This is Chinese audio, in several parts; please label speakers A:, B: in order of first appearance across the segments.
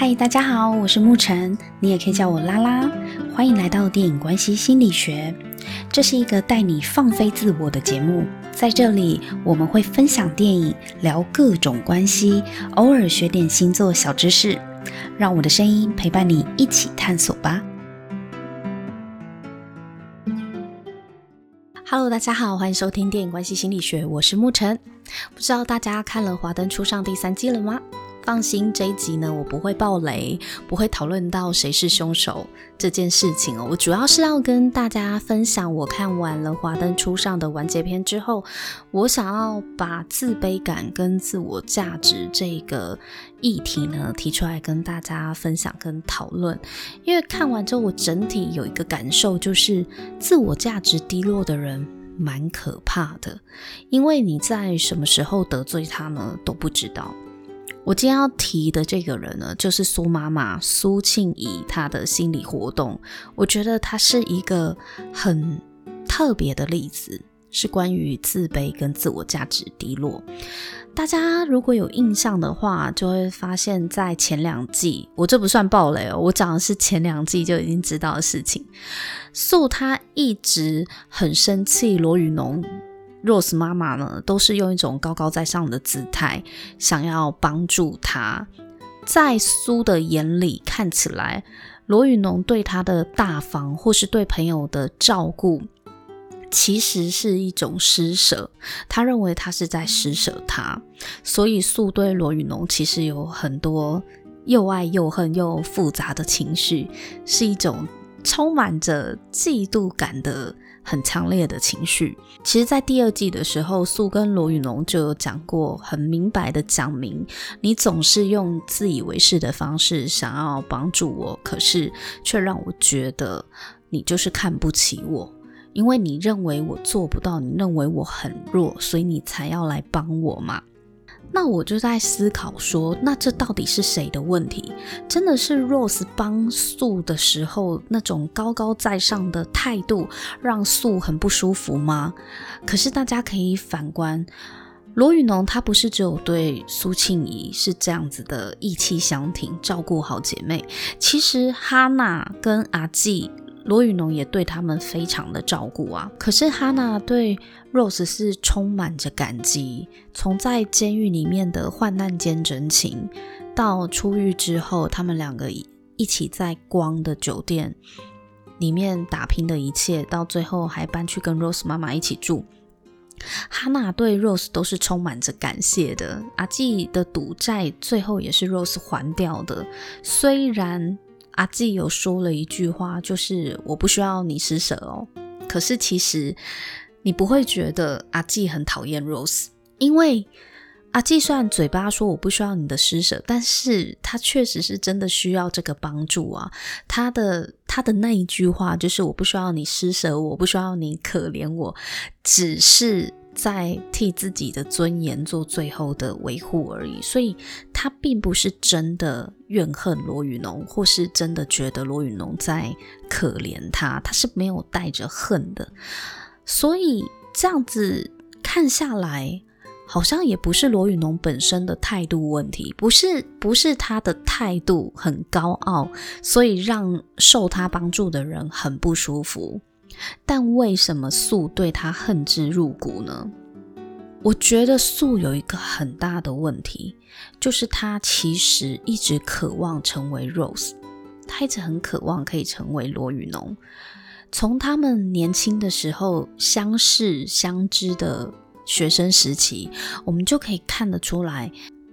A: 嗨，大家好，我是沐晨，你也可以叫我拉拉。欢迎来到电影关系心理学，这是一个带你放飞自我的节目。在这里，我们会分享电影，聊各种关系，偶尔学点星座小知识。让我的声音陪伴你一起探索吧。Hello，大家好，欢迎收听电影关系心理学，我是沐晨。不知道大家看了《华灯初上》第三季了吗？放心，这一集呢，我不会爆雷，不会讨论到谁是凶手这件事情哦。我主要是要跟大家分享，我看完了《华灯初上》的完结篇之后，我想要把自卑感跟自我价值这个议题呢提出来跟大家分享跟讨论。因为看完之后，我整体有一个感受，就是自我价值低落的人蛮可怕的，因为你在什么时候得罪他呢都不知道。我今天要提的这个人呢，就是苏妈妈苏庆仪，她的心理活动，我觉得她是一个很特别的例子，是关于自卑跟自我价值低落。大家如果有印象的话，就会发现，在前两季，我这不算暴雷哦，我讲的是前两季就已经知道的事情。素她一直很生气，罗宇农。Rose 妈妈呢，都是用一种高高在上的姿态，想要帮助他。在苏的眼里看起来，罗宇农对他的大方，或是对朋友的照顾，其实是一种施舍。他认为他是在施舍他，所以苏对罗宇农其实有很多又爱又恨又复杂的情绪，是一种充满着嫉妒感的。很强烈的情绪。其实，在第二季的时候，素跟罗宇农就有讲过，很明白的讲明，你总是用自以为是的方式想要帮助我，可是却让我觉得你就是看不起我，因为你认为我做不到，你认为我很弱，所以你才要来帮我嘛。那我就在思考说，那这到底是谁的问题？真的是 Rose 帮素的时候那种高高在上的态度让素很不舒服吗？可是大家可以反观，罗宇农他不是只有对苏庆仪是这样子的义气相挺，照顾好姐妹，其实哈娜跟阿纪。罗宇农也对他们非常的照顾啊，可是哈娜对 Rose 是充满着感激。从在监狱里面的患难见真情，到出狱之后，他们两个一起在光的酒店里面打拼的一切，到最后还搬去跟 Rose 妈妈一起住，哈娜对 Rose 都是充满着感谢的。阿纪的赌债最后也是 Rose 还掉的，虽然。阿纪有说了一句话，就是我不需要你施舍哦。可是其实你不会觉得阿纪很讨厌 Rose，因为阿纪虽然嘴巴说我不需要你的施舍，但是他确实是真的需要这个帮助啊。他的他的那一句话就是我不需要你施舍，我不需要你可怜我，只是。在替自己的尊严做最后的维护而已，所以他并不是真的怨恨罗宇农，或是真的觉得罗宇农在可怜他，他是没有带着恨的。所以这样子看下来，好像也不是罗宇农本身的态度问题，不是不是他的态度很高傲，所以让受他帮助的人很不舒服。但为什么素对他恨之入骨呢？我觉得素有一个很大的问题，就是他其实一直渴望成为 Rose，他一直很渴望可以成为罗宇农。从他们年轻的时候相识相知的学生时期，我们就可以看得出来。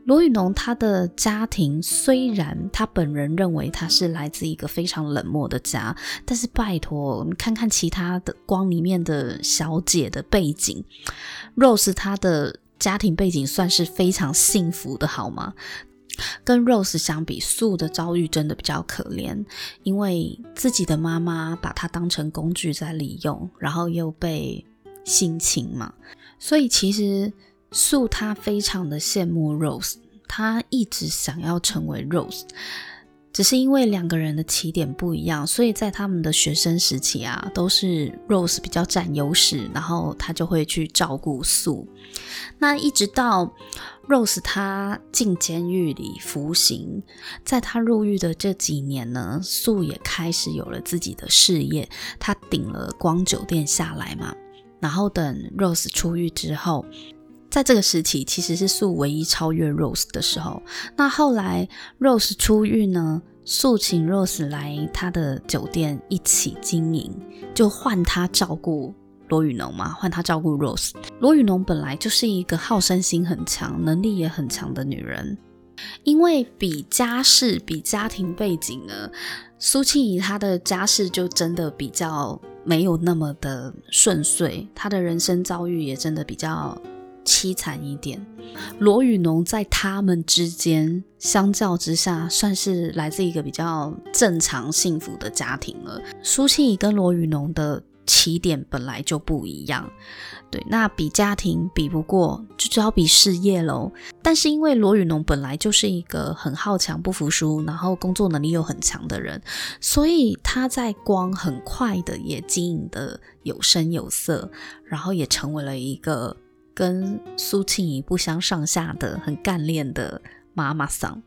A: 罗宇农他的家庭虽然他本人认为他是来自一个非常冷漠的家，但是拜托你看看其他的光里面的小姐的背景，Rose 她的家庭背景算是非常幸福的，好吗？跟 Rose 相比，素的遭遇真的比较可怜，因为自己的妈妈把她当成工具在利用，然后又被性侵嘛，所以其实。素他非常的羡慕 Rose，他一直想要成为 Rose，只是因为两个人的起点不一样，所以在他们的学生时期啊，都是 Rose 比较占优势，然后他就会去照顾素。那一直到 Rose 他进监狱里服刑，在他入狱的这几年呢，素也开始有了自己的事业，他顶了光酒店下来嘛。然后等 Rose 出狱之后，在这个时期其实是素唯一超越 Rose 的时候。那后来 Rose 出狱呢，素请 Rose 来他的酒店一起经营，就换他照顾。罗宇农嘛，换他照顾 Rose。罗宇农本来就是一个好胜心很强、能力也很强的女人，因为比家世、比家庭背景呢，苏庆仪她的家世就真的比较没有那么的顺遂，她的人生遭遇也真的比较凄惨一点。罗宇农在他们之间相较之下，算是来自一个比较正常幸福的家庭了。苏庆仪跟罗宇农的。起点本来就不一样，对，那比家庭比不过，就只好比事业喽。但是因为罗宇农本来就是一个很好强、不服输，然后工作能力又很强的人，所以他在光很快的也经营得有声有色，然后也成为了一个跟苏庆怡不相上下的很干练的妈妈桑。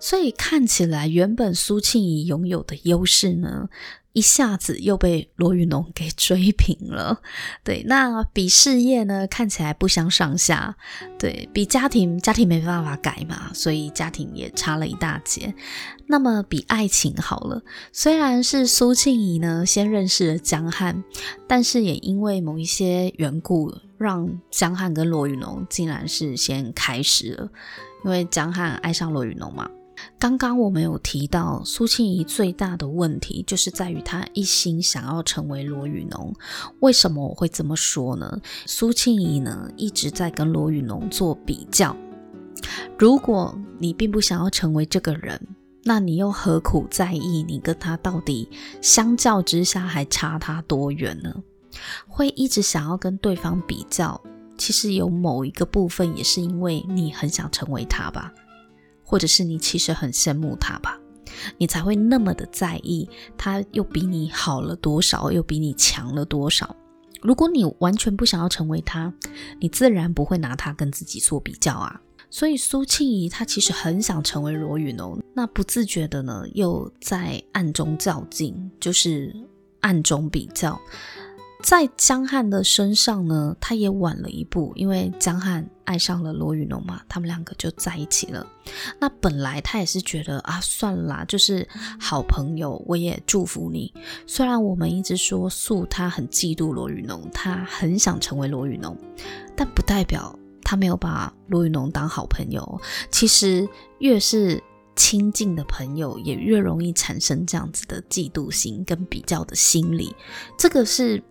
A: 所以看起来，原本苏庆怡拥有的优势呢，一下子又被罗宇农给追平了，对，那比事业呢，看起来不相上下，对，比家庭，家庭没办法改嘛，所以家庭也差了一大截。那么比爱情好了，虽然是苏庆怡呢先认识了江汉，但是也因为某一些缘故，让江汉跟罗宇农竟然是先开始了，因为江汉爱上罗宇农嘛。刚刚我们有提到，苏庆仪最大的问题就是在于她一心想要成为罗宇农。为什么我会这么说呢？苏庆仪呢一直在跟罗宇农做比较。如果你并不想要成为这个人，那你又何苦在意你跟他到底相较之下还差他多远呢？会一直想要跟对方比较，其实有某一个部分也是因为你很想成为他吧。或者是你其实很羡慕他吧，你才会那么的在意他又比你好了多少，又比你强了多少。如果你完全不想要成为他，你自然不会拿他跟自己做比较啊。所以苏庆仪她其实很想成为罗宇农，那不自觉的呢，又在暗中较劲，就是暗中比较。在江汉的身上呢，他也晚了一步，因为江汉爱上了罗宇农嘛，他们两个就在一起了。那本来他也是觉得啊，算了啦，就是好朋友，我也祝福你。虽然我们一直说素他很嫉妒罗宇农，他很想成为罗宇农，但不代表他没有把罗宇农当好朋友。其实越是亲近的朋友，也越容易产生这样子的嫉妒心跟比较的心理。这个是。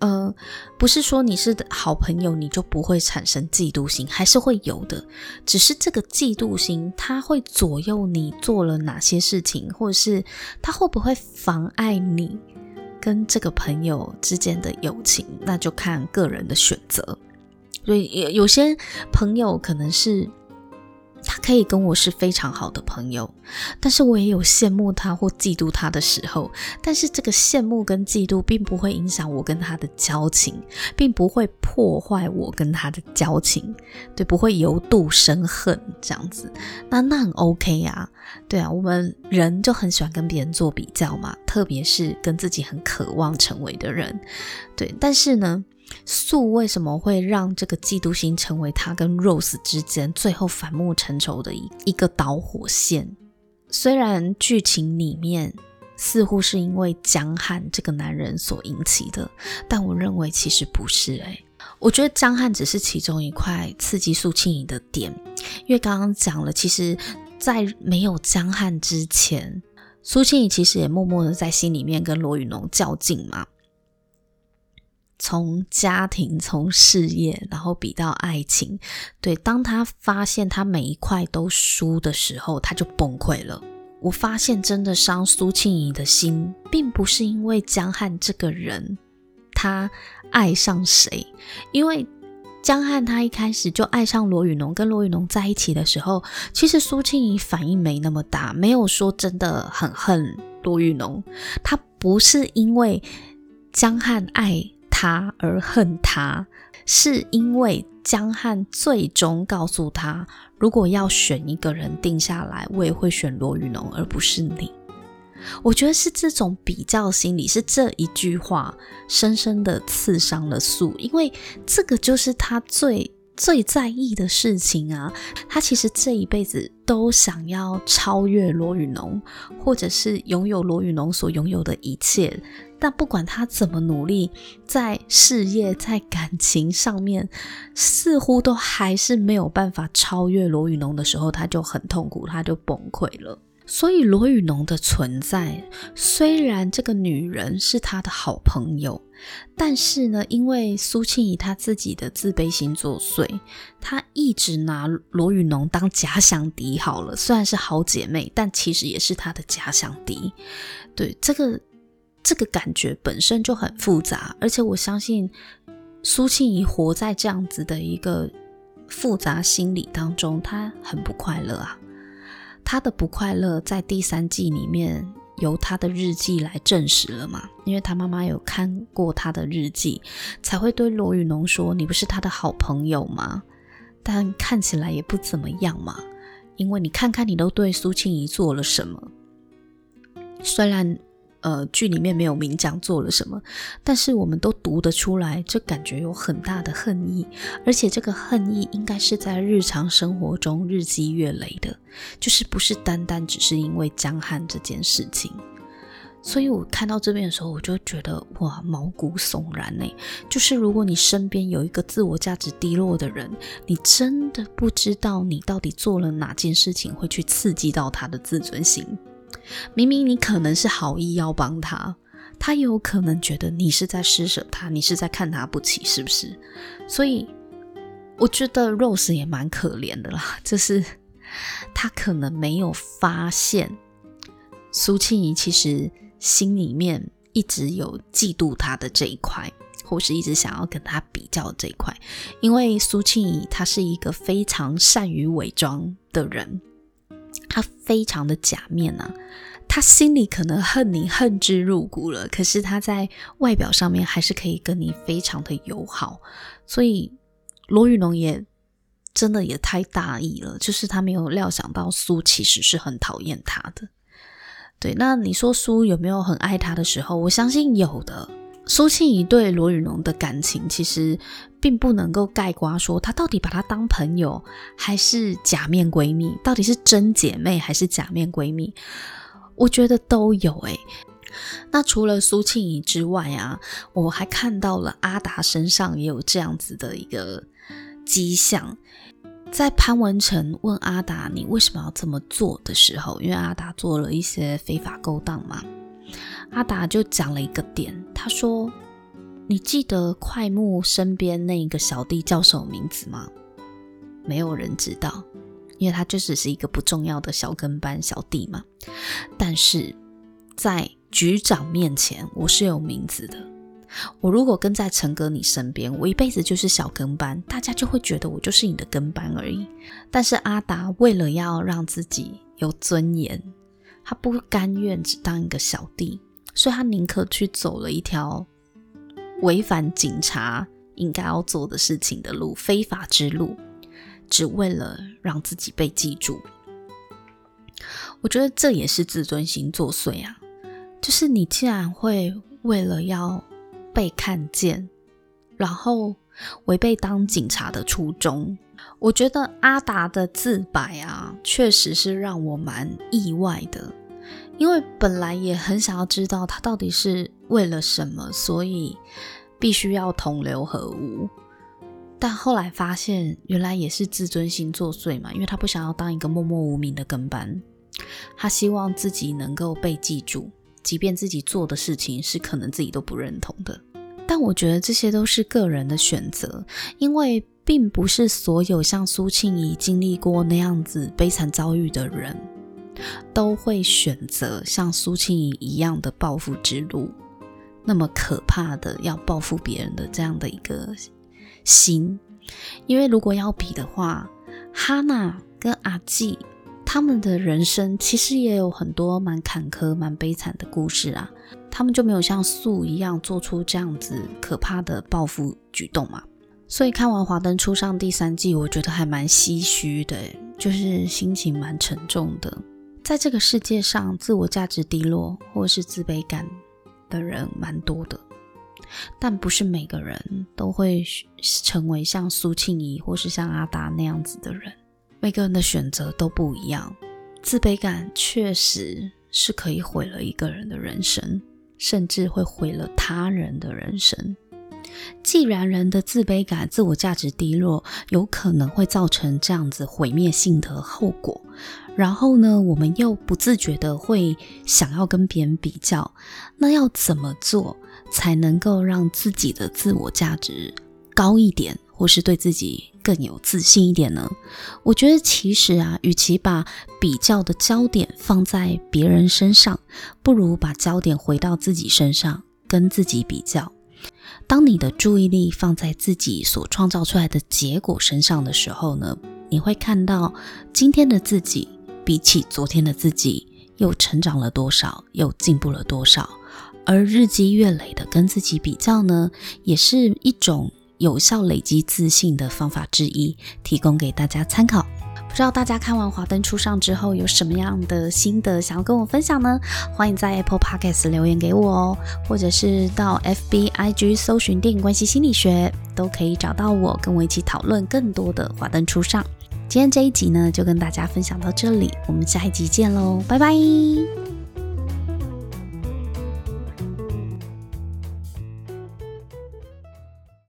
A: 呃，不是说你是好朋友，你就不会产生嫉妒心，还是会有的。只是这个嫉妒心，它会左右你做了哪些事情，或者是它会不会妨碍你跟这个朋友之间的友情，那就看个人的选择。所以有些朋友可能是。他可以跟我是非常好的朋友，但是我也有羡慕他或嫉妒他的时候。但是这个羡慕跟嫉妒并不会影响我跟他的交情，并不会破坏我跟他的交情，对，不会由妒生恨这样子。那那很 OK 啊，对啊，我们人就很喜欢跟别人做比较嘛，特别是跟自己很渴望成为的人，对。但是呢，素为什么会让这个嫉妒心成为他跟 Rose 之间最后反目成仇的一一个导火线？虽然剧情里面似乎是因为江汉这个男人所引起的，但我认为其实不是诶、我觉得江汉只是其中一块刺激苏庆仪的点，因为刚刚讲了，其实在没有江汉之前，苏庆仪其实也默默的在心里面跟罗宇农较劲嘛。从家庭，从事业，然后比到爱情，对，当他发现他每一块都输的时候，他就崩溃了。我发现真的伤苏庆仪的心，并不是因为江汉这个人，他爱上谁，因为江汉他一开始就爱上罗宇农，跟罗宇农在一起的时候，其实苏庆仪反应没那么大，没有说真的很恨罗宇农，他不是因为江汉爱。他而恨他，是因为江汉最终告诉他，如果要选一个人定下来，我也会选罗宇农，而不是你。我觉得是这种比较心理，是这一句话深深的刺伤了素，因为这个就是他最最在意的事情啊。他其实这一辈子都想要超越罗宇农，或者是拥有罗宇农所拥有的一切。但不管他怎么努力，在事业、在感情上面，似乎都还是没有办法超越罗宇农的时候，他就很痛苦，他就崩溃了。所以罗宇农的存在，虽然这个女人是他的好朋友，但是呢，因为苏庆怡她自己的自卑心作祟，她一直拿罗宇农当假想敌。好了，虽然是好姐妹，但其实也是她的假想敌。对，这个这个感觉本身就很复杂，而且我相信苏庆怡活在这样子的一个复杂心理当中，她很不快乐啊。她的不快乐在第三季里面由她的日记来证实了嘛？因为她妈妈有看过她的日记，才会对罗宇农说：“你不是他的好朋友吗？”但看起来也不怎么样嘛，因为你看看你都对苏庆怡做了什么，虽然。呃，剧里面没有明讲做了什么，但是我们都读得出来，这感觉有很大的恨意，而且这个恨意应该是在日常生活中日积月累的，就是不是单单只是因为江汉这件事情。所以我看到这边的时候，我就觉得哇，毛骨悚然呢。就是如果你身边有一个自我价值低落的人，你真的不知道你到底做了哪件事情会去刺激到他的自尊心。明明你可能是好意要帮他，他也有可能觉得你是在施舍他，你是在看他不起，是不是？所以我觉得 Rose 也蛮可怜的啦，就是他可能没有发现苏庆仪其实心里面一直有嫉妒他的这一块，或是一直想要跟他比较这一块，因为苏庆仪她是一个非常善于伪装的人。他非常的假面呐、啊，他心里可能恨你恨之入骨了，可是他在外表上面还是可以跟你非常的友好，所以罗宇龙也真的也太大意了，就是他没有料想到苏其实是很讨厌他的。对，那你说苏有没有很爱他的时候？我相信有的。苏庆仪对罗宇龙的感情，其实并不能够盖瓜说她到底把她当朋友还是假面闺蜜，到底是真姐妹还是假面闺蜜？我觉得都有诶。那除了苏庆仪之外啊，我还看到了阿达身上也有这样子的一个迹象。在潘文成问阿达你为什么要这么做的时候，因为阿达做了一些非法勾当嘛。阿达就讲了一个点，他说：“你记得快木身边那一个小弟叫什么名字吗？”没有人知道，因为他就只是一个不重要的小跟班小弟嘛。但是在局长面前，我是有名字的。我如果跟在陈哥你身边，我一辈子就是小跟班，大家就会觉得我就是你的跟班而已。但是阿达为了要让自己有尊严，他不甘愿只当一个小弟。所以他宁可去走了一条违反警察应该要做的事情的路，非法之路，只为了让自己被记住。我觉得这也是自尊心作祟啊！就是你竟然会为了要被看见，然后违背当警察的初衷。我觉得阿达的自白啊，确实是让我蛮意外的。因为本来也很想要知道他到底是为了什么，所以必须要同流合污。但后来发现，原来也是自尊心作祟嘛，因为他不想要当一个默默无名的跟班，他希望自己能够被记住，即便自己做的事情是可能自己都不认同的。但我觉得这些都是个人的选择，因为并不是所有像苏庆仪经历过那样子悲惨遭遇的人。都会选择像苏庆怡一样的报复之路，那么可怕的要报复别人的这样的一个心。因为如果要比的话，哈娜跟阿纪他们的人生其实也有很多蛮坎坷、蛮悲惨的故事啊。他们就没有像素一样做出这样子可怕的报复举动嘛。所以看完《华灯初上》第三季，我觉得还蛮唏嘘的，就是心情蛮沉重的。在这个世界上，自我价值低落或是自卑感的人蛮多的，但不是每个人都会成为像苏庆仪或是像阿达那样子的人。每个人的选择都不一样，自卑感确实是可以毁了一个人的人生，甚至会毁了他人的人生。既然人的自卑感、自我价值低落有可能会造成这样子毁灭性的后果，然后呢，我们又不自觉的会想要跟别人比较，那要怎么做才能够让自己的自我价值高一点，或是对自己更有自信一点呢？我觉得其实啊，与其把比较的焦点放在别人身上，不如把焦点回到自己身上，跟自己比较。当你的注意力放在自己所创造出来的结果身上的时候呢，你会看到今天的自己比起昨天的自己又成长了多少，又进步了多少。而日积月累的跟自己比较呢，也是一种有效累积自信的方法之一，提供给大家参考。不知道大家看完《华灯初上》之后有什么样的心得想要跟我分享呢？欢迎在 Apple Podcast 留言给我哦，或者是到 FB IG 搜寻电影关系心理学，都可以找到我，跟我一起讨论更多的《华灯初上》。今天这一集呢，就跟大家分享到这里，我们下一集见喽，拜拜。